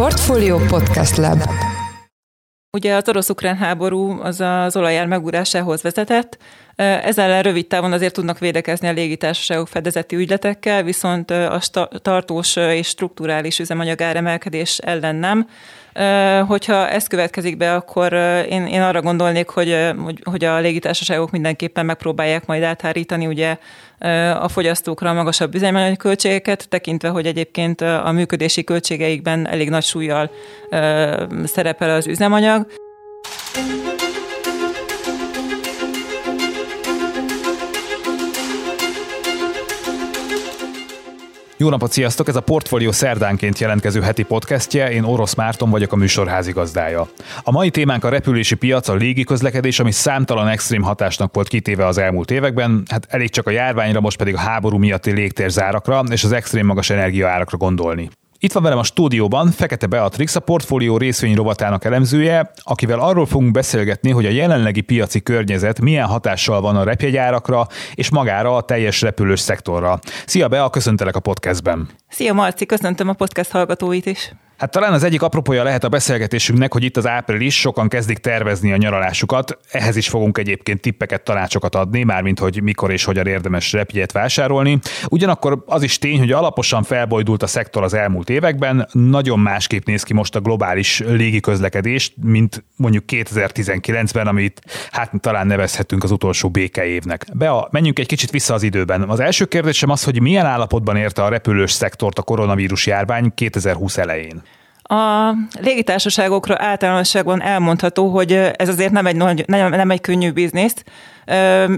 Portfolio Podcast Lab Ugye az orosz-ukrán háború az az olajár megúrásához vezetett, ezzel rövid távon azért tudnak védekezni a légitársaságok fedezeti ügyletekkel, viszont a tartós és strukturális üzemanyag áremelkedés ellen nem. Hogyha ez következik be, akkor én, én arra gondolnék, hogy, hogy a légitársaságok mindenképpen megpróbálják majd áthárítani ugye a fogyasztókra a magasabb üzemanyag költségeket, tekintve, hogy egyébként a működési költségeikben elég nagy súlyjal szerepel az üzemanyag. Jó napot, sziasztok! Ez a Portfolio szerdánként jelentkező heti podcastje, én Orosz Márton vagyok a műsor házigazdája. A mai témánk a repülési piac, a légiközlekedés, ami számtalan extrém hatásnak volt kitéve az elmúlt években, hát elég csak a járványra, most pedig a háború miatti légtérzárakra és az extrém magas energiaárakra gondolni. Itt van velem a stúdióban Fekete Beatrix, a portfólió részvény rovatának elemzője, akivel arról fogunk beszélgetni, hogy a jelenlegi piaci környezet milyen hatással van a repjegyárakra és magára a teljes repülős szektorra. Szia Bea, köszöntelek a podcastben. Szia Marci, köszöntöm a podcast hallgatóit is. Hát talán az egyik apropója lehet a beszélgetésünknek, hogy itt az április sokan kezdik tervezni a nyaralásukat. Ehhez is fogunk egyébként tippeket, tanácsokat adni, mármint hogy mikor és hogyan érdemes repjegyet vásárolni. Ugyanakkor az is tény, hogy alaposan felbojdult a szektor az elmúlt években, nagyon másképp néz ki most a globális légiközlekedés, mint mondjuk 2019-ben, amit hát talán nevezhetünk az utolsó békeévnek. Bea, menjünk egy kicsit vissza az időben. Az első kérdésem az, hogy milyen állapotban érte a repülős szektort a koronavírus járvány 2020 elején. A légitársaságokra általánosságban elmondható, hogy ez azért nem egy, nagy, nem, nem egy könnyű biznisz.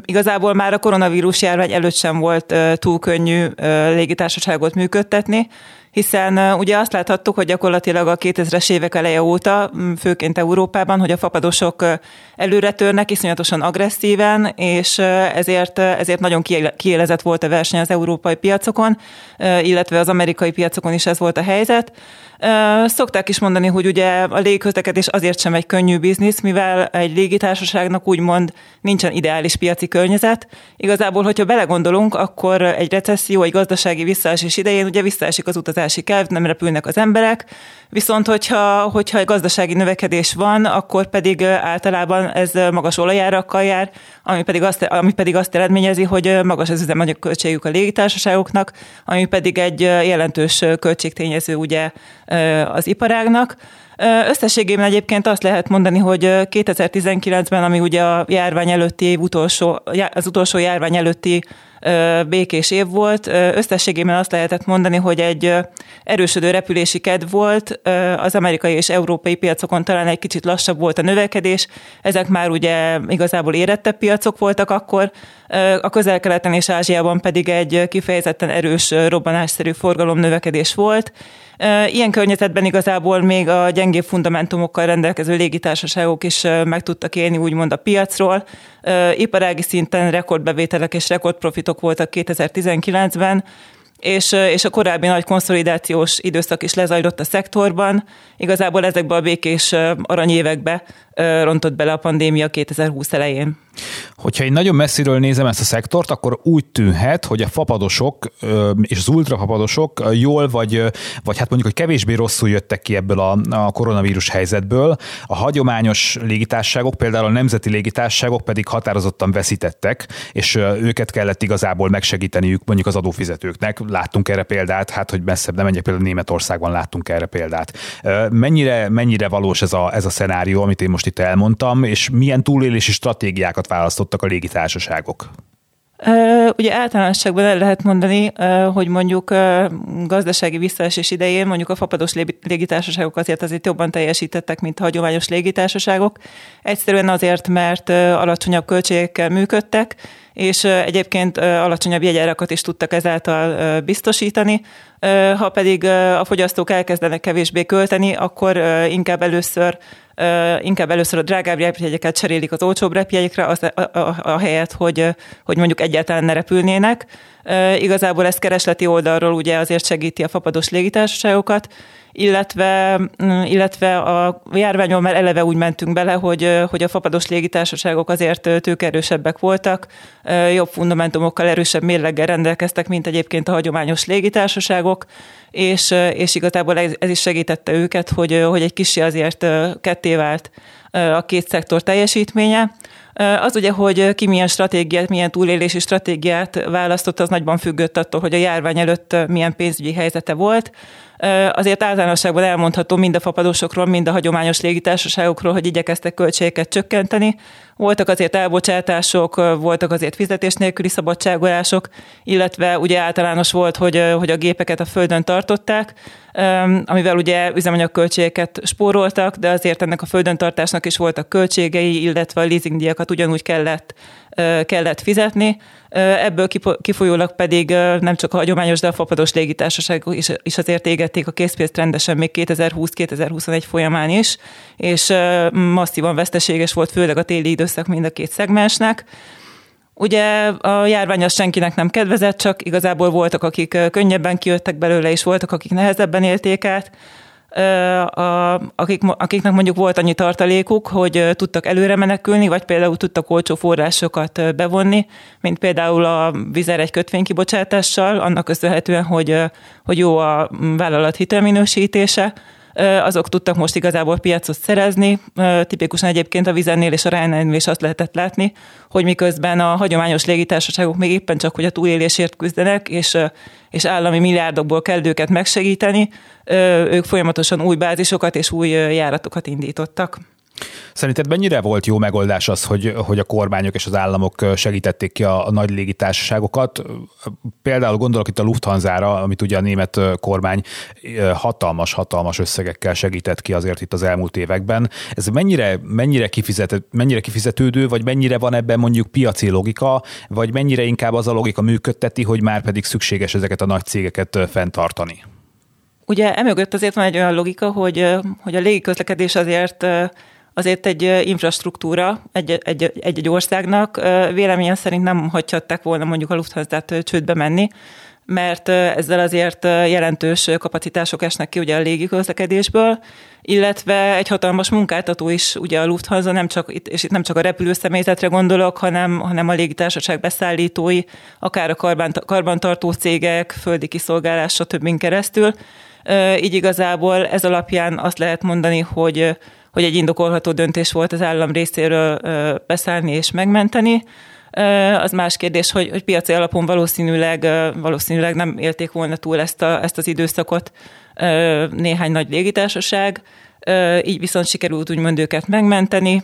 Igazából már a koronavírus járvány előtt sem volt túl könnyű légitársaságot működtetni, hiszen ugye azt láthattuk, hogy gyakorlatilag a 2000-es évek eleje óta, főként Európában, hogy a fapadosok előre törnek iszonyatosan agresszíven, és ezért, ezért nagyon kiélezett volt a verseny az európai piacokon, illetve az amerikai piacokon is ez volt a helyzet. Szokták is mondani, hogy ugye a légiközlekedés azért sem egy könnyű biznisz, mivel egy légitársaságnak úgymond nincsen ideális piaci környezet. Igazából, hogyha belegondolunk, akkor egy recesszió, egy gazdasági visszaesés idején ugye visszaesik az utazási kedv, nem repülnek az emberek, viszont hogyha, hogyha egy gazdasági növekedés van, akkor pedig általában ez magas olajárakkal jár, ami pedig azt, ami pedig azt eredményezi, hogy magas az üzemanyag költségük a légitársaságoknak, ami pedig egy jelentős költségtényező ugye az iparágnak. Összességében egyébként azt lehet mondani, hogy 2019-ben, ami ugye a járvány előtti év utolsó, az utolsó járvány előtti békés év volt. Összességében azt lehetett mondani, hogy egy erősödő repülési kedv volt, az amerikai és európai piacokon talán egy kicsit lassabb volt a növekedés, ezek már ugye igazából érettebb piacok voltak akkor, a közel-keleten és Ázsiában pedig egy kifejezetten erős robbanásszerű forgalom növekedés volt, Ilyen környezetben igazából még a gyengébb fundamentumokkal rendelkező légitársaságok is meg tudtak élni úgymond a piacról. Iparági szinten rekordbevételek és rekordprofitok voltak 2019-ben, és, és a korábbi nagy konszolidációs időszak is lezajlott a szektorban. Igazából ezekbe a békés aranyévekbe rontott bele a pandémia 2020 elején. Hogyha én nagyon messziről nézem ezt a szektort, akkor úgy tűnhet, hogy a fapadosok és az ultrafapadosok jól, vagy, vagy hát mondjuk, hogy kevésbé rosszul jöttek ki ebből a, a koronavírus helyzetből. A hagyományos légitárságok, például a nemzeti légitárságok pedig határozottan veszítettek, és őket kellett igazából megsegíteniük mondjuk az adófizetőknek. Láttunk erre példát, hát hogy messzebb nem menjek, például Németországban láttunk erre példát. Mennyire, mennyire valós ez a, ez a szenárió, amit én most itt elmondtam, és milyen túlélési stratégiákat választottak a légitársaságok? Ugye általánosságban el lehet mondani, hogy mondjuk gazdasági visszaesés idején mondjuk a fapados légitársaságok azért azért jobban teljesítettek, mint a hagyományos légitársaságok. Egyszerűen azért, mert alacsonyabb költségekkel működtek, és egyébként alacsonyabb jegyárakat is tudtak ezáltal biztosítani. Ha pedig a fogyasztók elkezdenek kevésbé költeni, akkor inkább először inkább először a drágább repjegyeket cserélik az olcsóbb repjegyekre, az, a, a, a helyet, hogy, hogy mondjuk egyáltalán ne repülnének. Igazából ez keresleti oldalról ugye azért segíti a fapados légitársaságokat, illetve, mm, illetve a járványon már eleve úgy mentünk bele, hogy, hogy a fapados légitársaságok azért tőkerősebbek voltak, jobb fundamentumokkal, erősebb mérleggel rendelkeztek, mint egyébként a hagyományos légitársaságok, és, és igazából ez, ez is segítette őket, hogy, hogy egy kicsi azért ketté vált a két szektor teljesítménye. Az ugye, hogy ki milyen stratégiát, milyen túlélési stratégiát választott, az nagyban függött attól, hogy a járvány előtt milyen pénzügyi helyzete volt. Azért általánosságban elmondható mind a fapadósokról, mind a hagyományos légitársaságokról, hogy igyekeztek költségeket csökkenteni. Voltak azért elbocsátások, voltak azért fizetés nélküli szabadságolások, illetve ugye általános volt, hogy, hogy a gépeket a földön tartották, amivel ugye üzemanyagköltségeket spóroltak, de azért ennek a földön tartásnak is voltak költségei, illetve a leasingdíjakat ugyanúgy kellett kellett fizetni. Ebből kifolyólag pedig nem csak a hagyományos, de a fapados légitársaságok is, is azért égették a készpénzt rendesen még 2020-2021 folyamán is, és masszívan veszteséges volt főleg a téli időszak mind a két szegmensnek. Ugye a járvány az senkinek nem kedvezett, csak igazából voltak, akik könnyebben kijöttek belőle, és voltak, akik nehezebben élték át a, akik, akiknek mondjuk volt annyi tartalékuk, hogy tudtak előre menekülni, vagy például tudtak olcsó forrásokat bevonni, mint például a vizer egy kötvénykibocsátással, annak köszönhetően, hogy, hogy jó a vállalat hitelminősítése, azok tudtak most igazából piacot szerezni. Tipikusan egyébként a vizennél és a Ryanairnél is azt lehetett látni, hogy miközben a hagyományos légitársaságok még éppen csak, hogy a túlélésért küzdenek, és, és állami milliárdokból kell őket megsegíteni, ők folyamatosan új bázisokat és új járatokat indítottak. Szerinted mennyire volt jó megoldás az, hogy, hogy a kormányok és az államok segítették ki a, a nagy légitársaságokat? Például gondolok itt a Lufthansa-ra, amit ugye a német kormány hatalmas-hatalmas összegekkel segített ki azért itt az elmúlt években. Ez mennyire, mennyire, kifizet, mennyire kifizetődő, vagy mennyire van ebben mondjuk piaci logika, vagy mennyire inkább az a logika működteti, hogy már pedig szükséges ezeket a nagy cégeket fenntartani? Ugye emögött azért van egy olyan logika, hogy, hogy a légiközlekedés azért azért egy infrastruktúra egy-egy országnak véleményem szerint nem hagyhatták volna mondjuk a Lufthansa-t csődbe menni, mert ezzel azért jelentős kapacitások esnek ki ugye a légiközlekedésből, illetve egy hatalmas munkáltató is, ugye a Lufthansa, nem csak, és itt nem csak a repülőszemélyzetre gondolok, hanem, hanem a légitársaság beszállítói, akár a karban, karbantartó cégek, földi kiszolgálás, stb. keresztül. Így igazából ez alapján azt lehet mondani, hogy hogy egy indokolható döntés volt az állam részéről beszállni és megmenteni. Az más kérdés, hogy, hogy piaci alapon valószínűleg, valószínűleg nem élték volna túl ezt, a, ezt az időszakot néhány nagy légitársaság, így viszont sikerült úgymond őket megmenteni.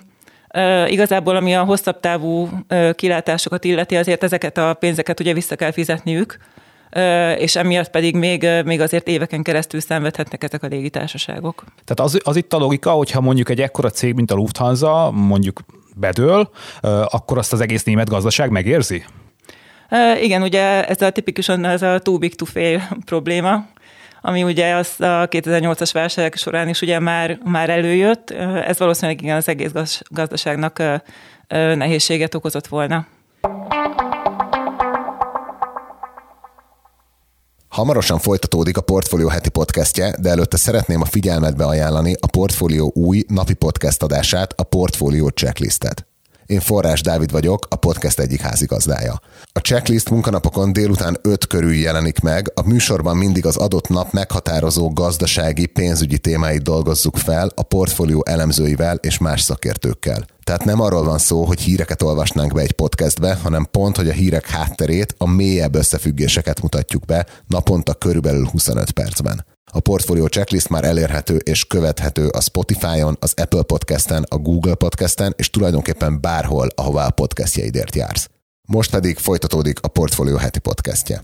Igazából, ami a hosszabb távú kilátásokat illeti, azért ezeket a pénzeket ugye vissza kell fizetniük, és emiatt pedig még, még azért éveken keresztül szenvedhetnek ezek a légitársaságok. Tehát az, az itt a logika, hogyha mondjuk egy ekkora cég, mint a Lufthansa, mondjuk bedől, akkor azt az egész német gazdaság megérzi? Igen, ugye ez a tipikusan ez a too big to fail probléma, ami ugye az a 2008-as válság során is ugye már, már előjött. Ez valószínűleg igen az egész gazdaságnak nehézséget okozott volna. Hamarosan folytatódik a Portfolio heti podcastje, de előtte szeretném a figyelmetbe ajánlani a Portfolio új napi podcast adását, a Portfolio Checklistet. Én Forrás Dávid vagyok, a podcast egyik házigazdája. A checklist munkanapokon délután 5 körül jelenik meg, a műsorban mindig az adott nap meghatározó gazdasági, pénzügyi témáit dolgozzuk fel a portfólió elemzőivel és más szakértőkkel. Tehát nem arról van szó, hogy híreket olvasnánk be egy podcastbe, hanem pont, hogy a hírek hátterét, a mélyebb összefüggéseket mutatjuk be naponta körülbelül 25 percben. A portfólió checklist már elérhető és követhető a Spotify-on, az Apple Podcast-en, a Google Podcast-en, és tulajdonképpen bárhol, ahová a podcastjaidért jársz. Most pedig folytatódik a portfólió heti podcastje.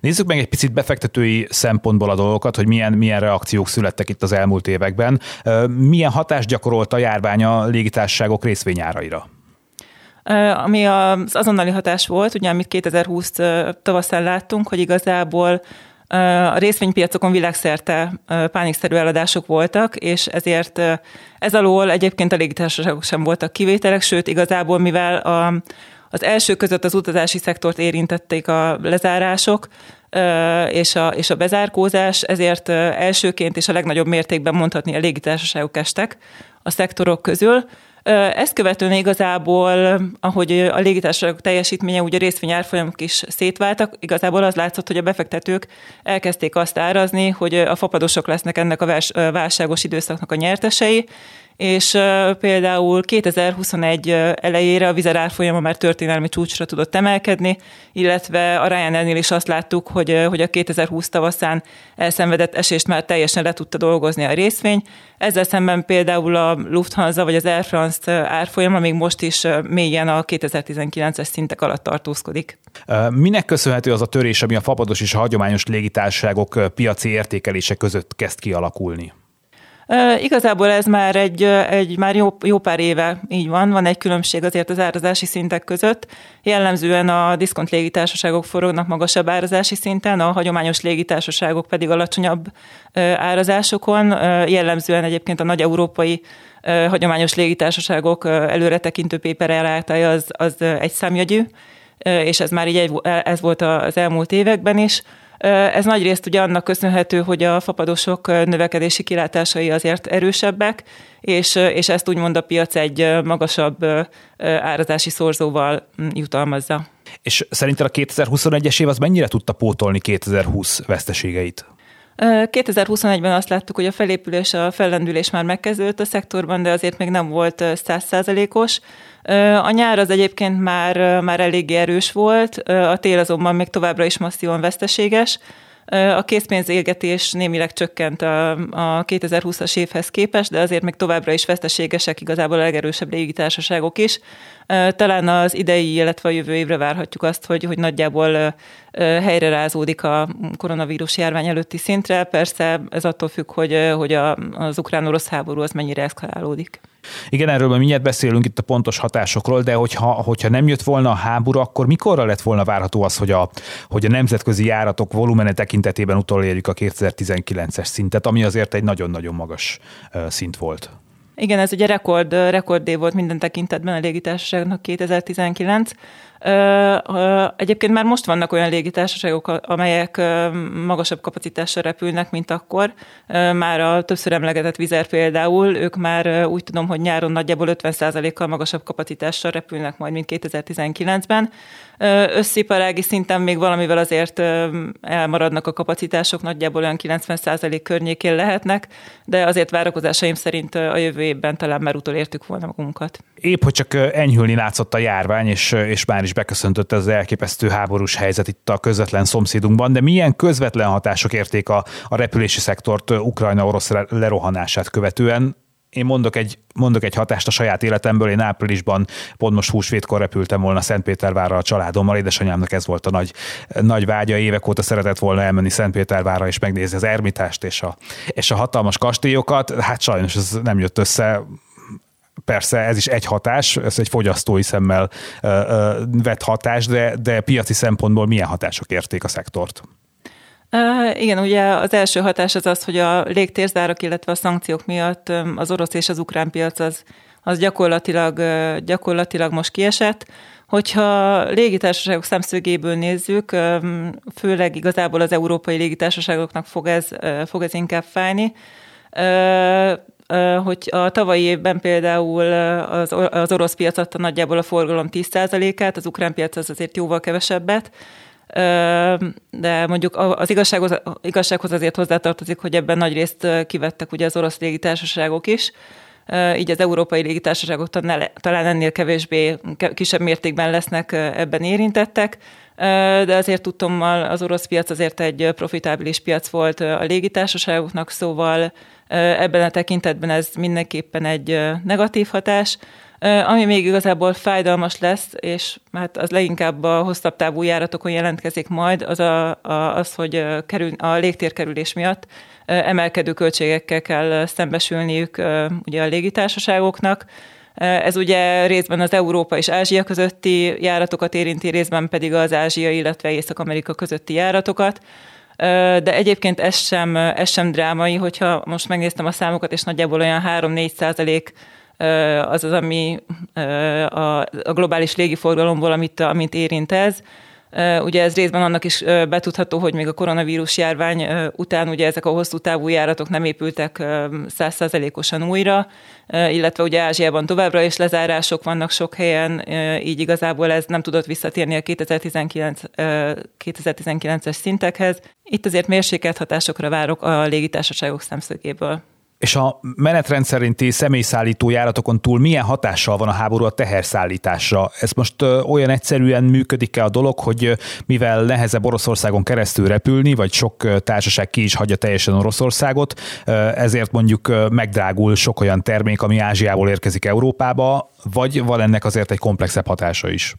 Nézzük meg egy picit befektetői szempontból a dolgokat, hogy milyen, milyen reakciók születtek itt az elmúlt években. Milyen hatást gyakorolt a járvány a légitársaságok részvényáraira? Ami az azonnali hatás volt, ugye amit 2020 tavaszán láttunk, hogy igazából a részvénypiacokon világszerte pánikszerű eladások voltak, és ezért ez alól egyébként a légitársaságok sem voltak kivételek, sőt igazából mivel a, Az első között az utazási szektort érintették a lezárások, és a, és a bezárkózás, ezért elsőként és a legnagyobb mértékben mondhatni a légitársaságok estek a szektorok közül. Ezt követően igazából, ahogy a légitársaságok teljesítménye, ugye a részvényárfolyamok is szétváltak, igazából az látszott, hogy a befektetők elkezdték azt árazni, hogy a fapadosok lesznek ennek a válságos időszaknak a nyertesei, és például 2021 elejére a Vizer árfolyama már történelmi csúcsra tudott emelkedni, illetve a Ryanairnél is azt láttuk, hogy, hogy a 2020 tavaszán elszenvedett esést már teljesen le tudta dolgozni a részvény. Ezzel szemben például a Lufthansa vagy az Air France árfolyama még most is mélyen a 2019-es szintek alatt tartózkodik. Minek köszönhető az a törés, ami a fapados és a hagyományos légitársaságok piaci értékelése között kezd kialakulni? Igazából ez már egy, egy már jó, jó pár éve így van, van egy különbség azért az árazási szintek között. Jellemzően a diszkont légitársaságok forognak magasabb árazási szinten, a hagyományos légitársaságok pedig alacsonyabb árazásokon. Jellemzően egyébként a nagy európai hagyományos légitársaságok előretekintő paper az, az egy számjegyű, és ez már így egy, ez volt az elmúlt években is. Ez nagyrészt ugye annak köszönhető, hogy a fapadosok növekedési kilátásai azért erősebbek, és, és ezt úgymond a piac egy magasabb árazási szorzóval jutalmazza. És szerinted a 2021-es év az mennyire tudta pótolni 2020 veszteségeit? 2021-ben azt láttuk, hogy a felépülés, a fellendülés már megkezdődött a szektorban, de azért még nem volt százszázalékos. A nyár az egyébként már, már eléggé erős volt, a tél azonban még továbbra is masszívan veszteséges. A készpénzégetés némileg csökkent a, a 2020-as évhez képest, de azért még továbbra is veszteségesek igazából a legerősebb légitársaságok is. Talán az idei, illetve a jövő évre várhatjuk azt, hogy, hogy nagyjából helyre rázódik a koronavírus járvány előtti szintre. Persze ez attól függ, hogy, hogy a, az ukrán-orosz háború az mennyire eszkalálódik. Igen, erről mindjárt beszélünk itt a pontos hatásokról, de hogyha, hogyha nem jött volna a háború, akkor mikorra lett volna várható az, hogy a, hogy a nemzetközi járatok volumene tekintetében utolérjük a 2019-es szintet, ami azért egy nagyon-nagyon magas szint volt? Igen, ez ugye rekord, rekordév volt minden tekintetben a légitársaságnak 2019. Egyébként már most vannak olyan légitársaságok, amelyek magasabb kapacitással repülnek, mint akkor. Már a többször emlegetett Vizer például, ők már úgy tudom, hogy nyáron nagyjából 50%-kal magasabb kapacitással repülnek majd, mint 2019-ben. Össziparági szinten még valamivel azért elmaradnak a kapacitások, nagyjából olyan 90% környékén lehetnek, de azért várakozásaim szerint a jövő évben talán már utolértük volna magunkat. Épp, hogy csak enyhülni látszott a járvány, és, és már is beköszöntött az elképesztő háborús helyzet itt a közvetlen szomszédunkban, de milyen közvetlen hatások érték a, a repülési szektort Ukrajna orosz lerohanását követően? én mondok egy, mondok egy hatást a saját életemből, én áprilisban pont most húsvétkor repültem volna Szentpétervárra a családommal, édesanyámnak ez volt a nagy, nagy vágya, évek óta szeretett volna elmenni Szentpétervárra és megnézni az ermitást és a, és a hatalmas kastélyokat, hát sajnos ez nem jött össze, persze ez is egy hatás, ez egy fogyasztói szemmel vett hatás, de, de piaci szempontból milyen hatások érték a szektort? Igen, ugye az első hatás az az, hogy a légtérzárak, illetve a szankciók miatt az orosz és az ukrán piac az, az gyakorlatilag, gyakorlatilag most kiesett. Hogyha légitársaságok szemszögéből nézzük, főleg igazából az európai légitársaságoknak fog ez, fog ez inkább fájni, hogy a tavalyi évben például az, orosz piac adta nagyjából a forgalom 10%-át, az ukrán piac az azért jóval kevesebbet, de mondjuk az igazsághoz, igazsághoz azért hozzátartozik, hogy ebben nagy részt kivettek ugye az orosz légitársaságok is, így az európai légitársaságok talán ennél kevésbé, kisebb mértékben lesznek ebben érintettek, de azért tudtom, az orosz piac azért egy profitábilis piac volt a légitársaságoknak, szóval ebben a tekintetben ez mindenképpen egy negatív hatás. Ami még igazából fájdalmas lesz, és hát az leginkább a hosszabb távú járatokon jelentkezik majd, az a, a, az, hogy kerül, a légtérkerülés miatt emelkedő költségekkel kell szembesülniük ugye a légitársaságoknak. Ez ugye részben az Európa és Ázsia közötti járatokat érinti, részben pedig az Ázsia, illetve Észak-Amerika közötti járatokat. De egyébként ez sem, ez sem drámai, hogyha most megnéztem a számokat, és nagyjából olyan 3-4 százalék az az, ami a globális légiforgalomból, amit, amit érint ez. Ugye ez részben annak is betudható, hogy még a koronavírus járvány után ugye ezek a hosszú távú járatok nem épültek százszázalékosan újra, illetve ugye Ázsiában továbbra is lezárások vannak sok helyen, így igazából ez nem tudott visszatérni a 2019, 2019-es szintekhez. Itt azért mérsékelt hatásokra várok a légitársaságok szemszögéből. És a menetrend szerinti személyszállító járatokon túl milyen hatással van a háború a teherszállításra? Ez most olyan egyszerűen működik-e a dolog, hogy mivel nehezebb Oroszországon keresztül repülni, vagy sok társaság ki is hagyja teljesen Oroszországot, ezért mondjuk megdrágul sok olyan termék, ami Ázsiából érkezik Európába, vagy van ennek azért egy komplexebb hatása is?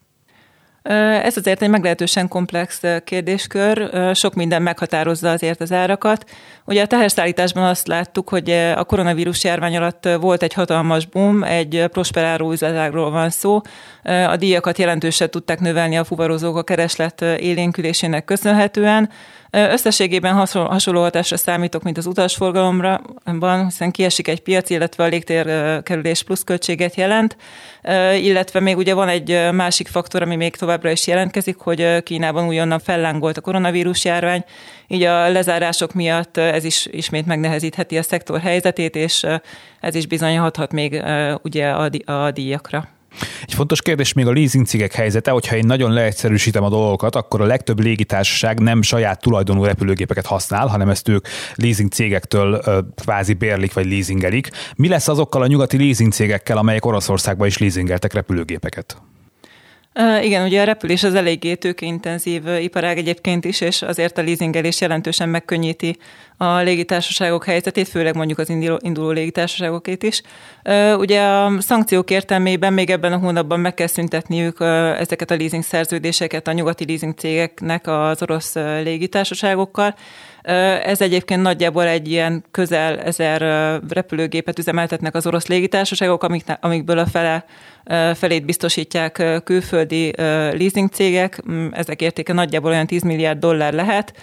Ez azért egy meglehetősen komplex kérdéskör, sok minden meghatározza azért az árakat. Ugye a teherszállításban azt láttuk, hogy a koronavírus járvány alatt volt egy hatalmas boom, egy prosperáló üzletágról van szó. A díjakat jelentősen tudták növelni a fuvarozók a kereslet élénkülésének köszönhetően. Összességében hasonló hatásra számítok, mint az utasforgalomra, hiszen kiesik egy piac, illetve a légtérkerülés pluszköltséget jelent, illetve még ugye van egy másik faktor, ami még továbbra is jelentkezik, hogy Kínában újonnan fellángolt a koronavírus járvány, így a lezárások miatt ez is ismét megnehezítheti a szektor helyzetét, és ez is bizony hathat még ugye a díjakra. Egy fontos kérdés még a leasing cégek helyzete, hogyha én nagyon leegyszerűsítem a dolgokat, akkor a legtöbb légitársaság nem saját tulajdonú repülőgépeket használ, hanem ezt ők leasing cégektől kvázi bérlik vagy leasingelik. Mi lesz azokkal a nyugati leasing cégekkel, amelyek Oroszországban is leasingeltek repülőgépeket? Igen, ugye a repülés az eléggé tőkeintenzív iparág egyébként is, és azért a leasingelés jelentősen megkönnyíti a légitársaságok helyzetét, főleg mondjuk az induló, légitársaságokét is. Ugye a szankciók értelmében még ebben a hónapban meg kell szüntetniük ezeket a leasing szerződéseket a nyugati leasing cégeknek az orosz légitársaságokkal, ez egyébként nagyjából egy ilyen közel ezer repülőgépet üzemeltetnek az orosz légitársaságok, amik, amikből a fele, felét biztosítják külföldi leasing cégek. Mm, ezek értéke nagyjából olyan 10 milliárd dollár lehet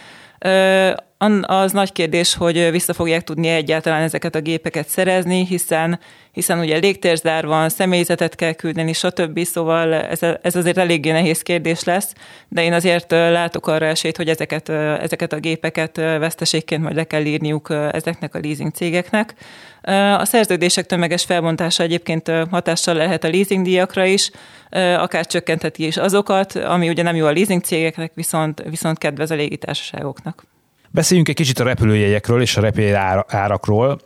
az nagy kérdés, hogy vissza fogják tudni egyáltalán ezeket a gépeket szerezni, hiszen, hiszen ugye légtérzár van, személyzetet kell küldeni, stb. Szóval ez, ez azért eléggé nehéz kérdés lesz, de én azért látok arra esélyt, hogy ezeket, ezeket a gépeket veszteségként majd le kell írniuk ezeknek a leasing cégeknek. A szerződések tömeges felbontása egyébként hatással lehet a leasing díjakra is, akár csökkentheti is azokat, ami ugye nem jó a leasing cégeknek, viszont, viszont kedvez a légitársaságoknak. Beszéljünk egy kicsit a repülőjegyekről és a repülőárakról.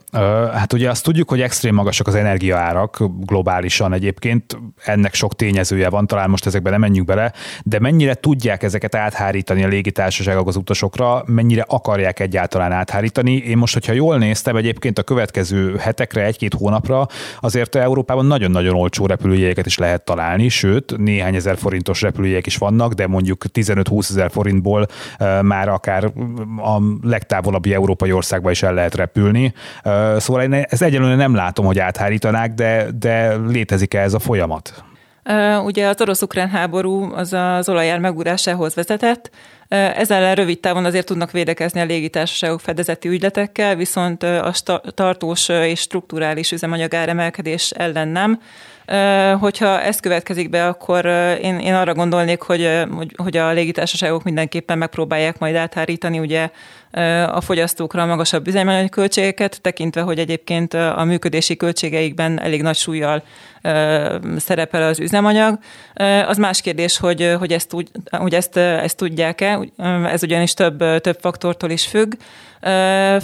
Hát ugye azt tudjuk, hogy extrém magasak az energiaárak globálisan egyébként, ennek sok tényezője van, talán most ezekben nem menjünk bele, de mennyire tudják ezeket áthárítani a légitársaságok az utasokra, mennyire akarják egyáltalán áthárítani. Én most, hogyha jól néztem, egyébként a következő hetekre, egy-két hónapra azért Európában nagyon-nagyon olcsó repülőjegyeket is lehet találni, sőt, néhány ezer forintos repülőjegyek is vannak, de mondjuk 15-20 ezer forintból már akár a legtávolabbi európai országba is el lehet repülni. Szóval én ezt egyelőre nem látom, hogy áthárítanák, de, de létezik-e ez a folyamat? Ugye az orosz-ukrán háború az az olajár megúrásához vezetett, ezzel rövid távon azért tudnak védekezni a légitársaságok fedezeti ügyletekkel, viszont a tartós és strukturális üzemanyag áremelkedés ellen nem. Hogyha ez következik be, akkor én, én arra gondolnék, hogy, hogy, hogy a légitársaságok mindenképpen megpróbálják majd áthárítani ugye a fogyasztókra a magasabb üzemanyag költségeket, tekintve, hogy egyébként a működési költségeikben elég nagy súlyjal szerepel az üzemanyag. Az más kérdés, hogy, hogy, ezt, hogy ezt, ezt tudják-e, ez ugyanis több, több faktortól is függ.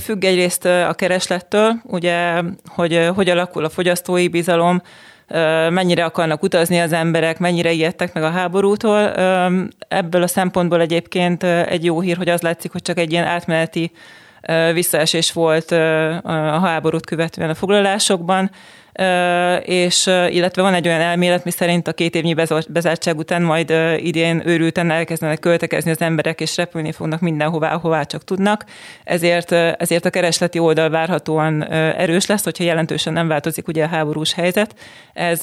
Függ egyrészt a kereslettől, ugye, hogy hogy alakul a fogyasztói bizalom, mennyire akarnak utazni az emberek, mennyire ijedtek meg a háborútól. Ebből a szempontból egyébként egy jó hír, hogy az látszik, hogy csak egy ilyen átmeneti visszaesés volt a háborút követően a foglalásokban, és illetve van egy olyan elmélet, mi szerint a két évnyi bezártság után majd idén őrülten elkezdenek költekezni az emberek, és repülni fognak mindenhová, hová csak tudnak. Ezért, ezért a keresleti oldal várhatóan erős lesz, hogyha jelentősen nem változik ugye a háborús helyzet. Ez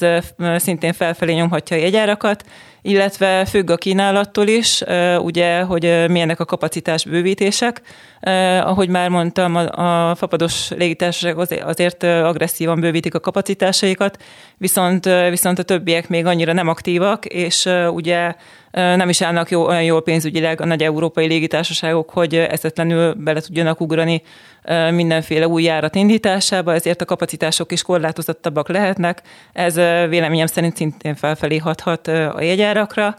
szintén felfelé nyomhatja a jegyárakat, illetve függ a kínálattól is, ugye, hogy milyenek a kapacitás bővítések. Ahogy már mondtam, a fapados légitársaság azért agresszívan bővítik a kapacitásaikat, viszont, viszont a többiek még annyira nem aktívak, és ugye nem is állnak jó, olyan jól pénzügyileg a nagy európai légitársaságok, hogy eszetlenül bele tudjanak ugrani mindenféle új járat indításába, ezért a kapacitások is korlátozottabbak lehetnek. Ez véleményem szerint szintén felfelé hathat a jegyárakra.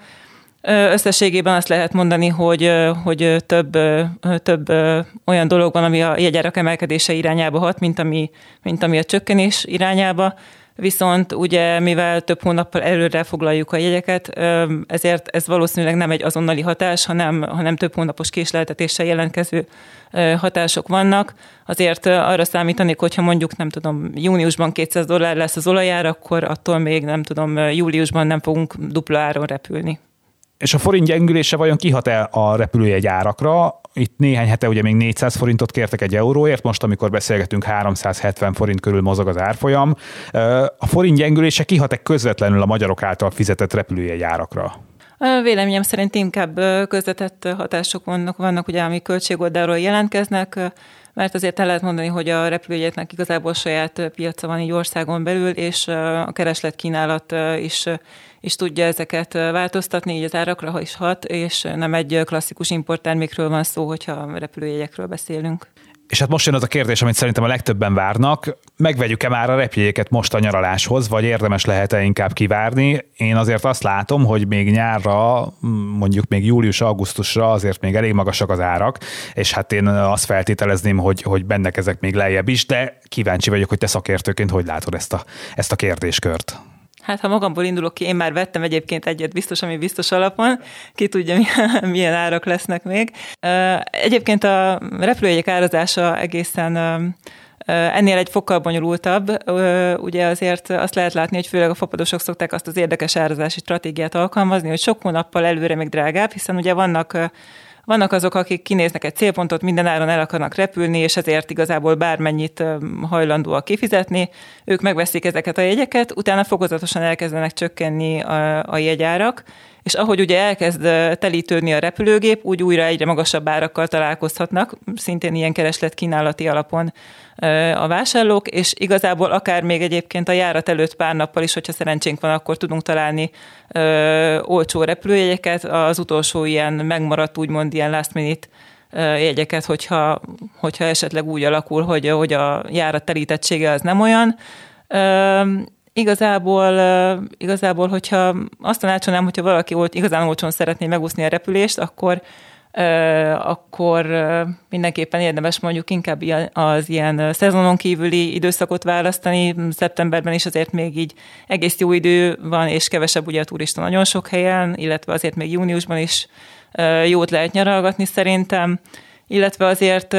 Összességében azt lehet mondani, hogy, hogy több, több olyan dolog van, ami a jegyárak emelkedése irányába hat, mint ami, mint ami a csökkenés irányába viszont ugye mivel több hónappal előre foglaljuk a jegyeket, ezért ez valószínűleg nem egy azonnali hatás, hanem, hanem több hónapos késleltetéssel jelentkező hatások vannak. Azért arra számítanék, hogyha mondjuk nem tudom, júniusban 200 dollár lesz az olajár, akkor attól még nem tudom, júliusban nem fogunk dupla áron repülni. És a forint gyengülése vajon kihat-e a repülőjegy árakra? Itt néhány hete ugye még 400 forintot kértek egy euróért, most amikor beszélgetünk 370 forint körül mozog az árfolyam. A forint gyengülése kihat-e közvetlenül a magyarok által fizetett repülőjegy árakra? Véleményem szerint inkább közvetett hatások vannak, vannak ugye, ami költségoldalról jelentkeznek, mert azért el lehet mondani, hogy a repülőjegyeknek igazából saját piaca van így országon belül, és a kereslet kínálat is is tudja ezeket változtatni, így az árakra is hat, és nem egy klasszikus importtermékről van szó, hogyha repülőjegyekről beszélünk. És hát most jön az a kérdés, amit szerintem a legtöbben várnak. Megvegyük-e már a repjegyeket most a nyaraláshoz, vagy érdemes lehet-e inkább kivárni? Én azért azt látom, hogy még nyárra, mondjuk még július-augusztusra azért még elég magasak az árak, és hát én azt feltételezném, hogy, hogy bennek ezek még lejjebb is, de kíváncsi vagyok, hogy te szakértőként hogy látod ezt a, ezt a kérdéskört. Hát ha magamból indulok ki, én már vettem egyébként egyet biztos, ami biztos alapon, ki tudja, milyen, árak lesznek még. Egyébként a repülőjegyek árazása egészen Ennél egy fokkal bonyolultabb, ugye azért azt lehet látni, hogy főleg a fapadosok szokták azt az érdekes árazási stratégiát alkalmazni, hogy sok hónappal előre még drágább, hiszen ugye vannak vannak azok, akik kinéznek egy célpontot, minden áron el akarnak repülni, és ezért igazából bármennyit hajlandóak kifizetni. Ők megveszik ezeket a jegyeket, utána fokozatosan elkezdenek csökkenni a, a jegyárak, és ahogy ugye elkezd telítődni a repülőgép, úgy újra egyre magasabb árakkal találkozhatnak, szintén ilyen kereslet-kínálati alapon a vásárlók, és igazából akár még egyébként a járat előtt pár nappal is, hogyha szerencsénk van, akkor tudunk találni ö, olcsó repülőjegyeket, az utolsó ilyen megmaradt, úgymond ilyen last minute jegyeket, hogyha, hogyha esetleg úgy alakul, hogy, hogy a járat telítettsége az nem olyan. Igazából, igazából, hogyha azt tanácsolnám, hogyha valaki volt, igazán olcsón szeretné megúszni a repülést, akkor akkor mindenképpen érdemes mondjuk inkább az ilyen szezonon kívüli időszakot választani. Szeptemberben is azért még így egész jó idő van, és kevesebb ugye a turista nagyon sok helyen, illetve azért még júniusban is jót lehet nyaralgatni szerintem, illetve azért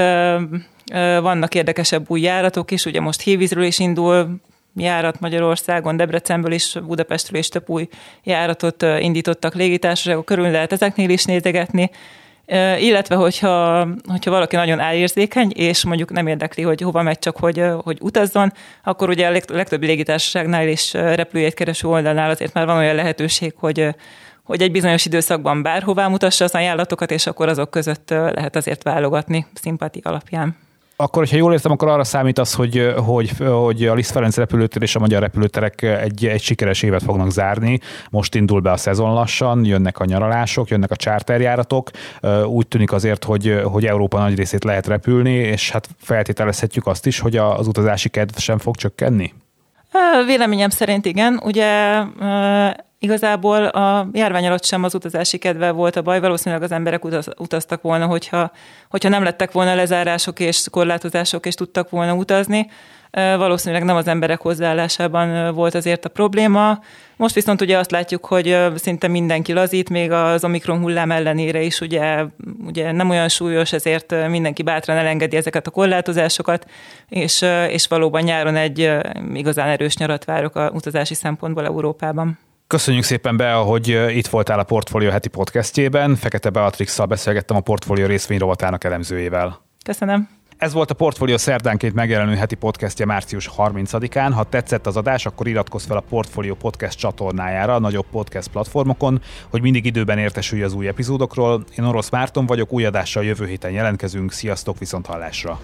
vannak érdekesebb új járatok is, ugye most hívízről is indul, járat Magyarországon, Debrecenből is, Budapestről is több új járatot indítottak légitársaságok, körül lehet ezeknél is nézegetni, illetve hogyha, hogyha valaki nagyon elérzékeny, és mondjuk nem érdekli, hogy hova megy, csak hogy, hogy utazzon, akkor ugye a legtöbb légitársaságnál és repülőjegykereső oldalnál azért már van olyan lehetőség, hogy hogy egy bizonyos időszakban bárhová mutassa az ajánlatokat, és akkor azok között lehet azért válogatni szimpati alapján. Akkor, hogyha jól értem, akkor arra számítasz, hogy, hogy, hogy a Liszt Ferenc repülőtér és a magyar repülőterek egy, egy sikeres évet fognak zárni. Most indul be a szezon lassan, jönnek a nyaralások, jönnek a charterjáratok. Úgy tűnik azért, hogy, hogy Európa nagy részét lehet repülni, és hát feltételezhetjük azt is, hogy az utazási kedv sem fog csökkenni? Véleményem szerint igen. Ugye Igazából a járvány alatt sem az utazási kedve volt a baj, valószínűleg az emberek utaz, utaztak volna, hogyha, hogyha nem lettek volna lezárások és korlátozások, és tudtak volna utazni. Valószínűleg nem az emberek hozzáállásában volt azért a probléma. Most viszont ugye azt látjuk, hogy szinte mindenki lazít, még az Omikron hullám ellenére is ugye, ugye nem olyan súlyos, ezért mindenki bátran elengedi ezeket a korlátozásokat, és, és valóban nyáron egy igazán erős nyarat várok a utazási szempontból Európában. Köszönjük szépen be, hogy itt voltál a Portfolio heti podcastjében. Fekete Beatrix beszélgettem a Portfolio részvény rovatának elemzőjével. Köszönöm. Ez volt a Portfolio szerdánként megjelenő heti podcastja március 30-án. Ha tetszett az adás, akkor iratkozz fel a Portfolio podcast csatornájára a nagyobb podcast platformokon, hogy mindig időben értesülj az új epizódokról. Én Orosz Márton vagyok, új adással jövő héten jelentkezünk. Sziasztok, viszont hallásra!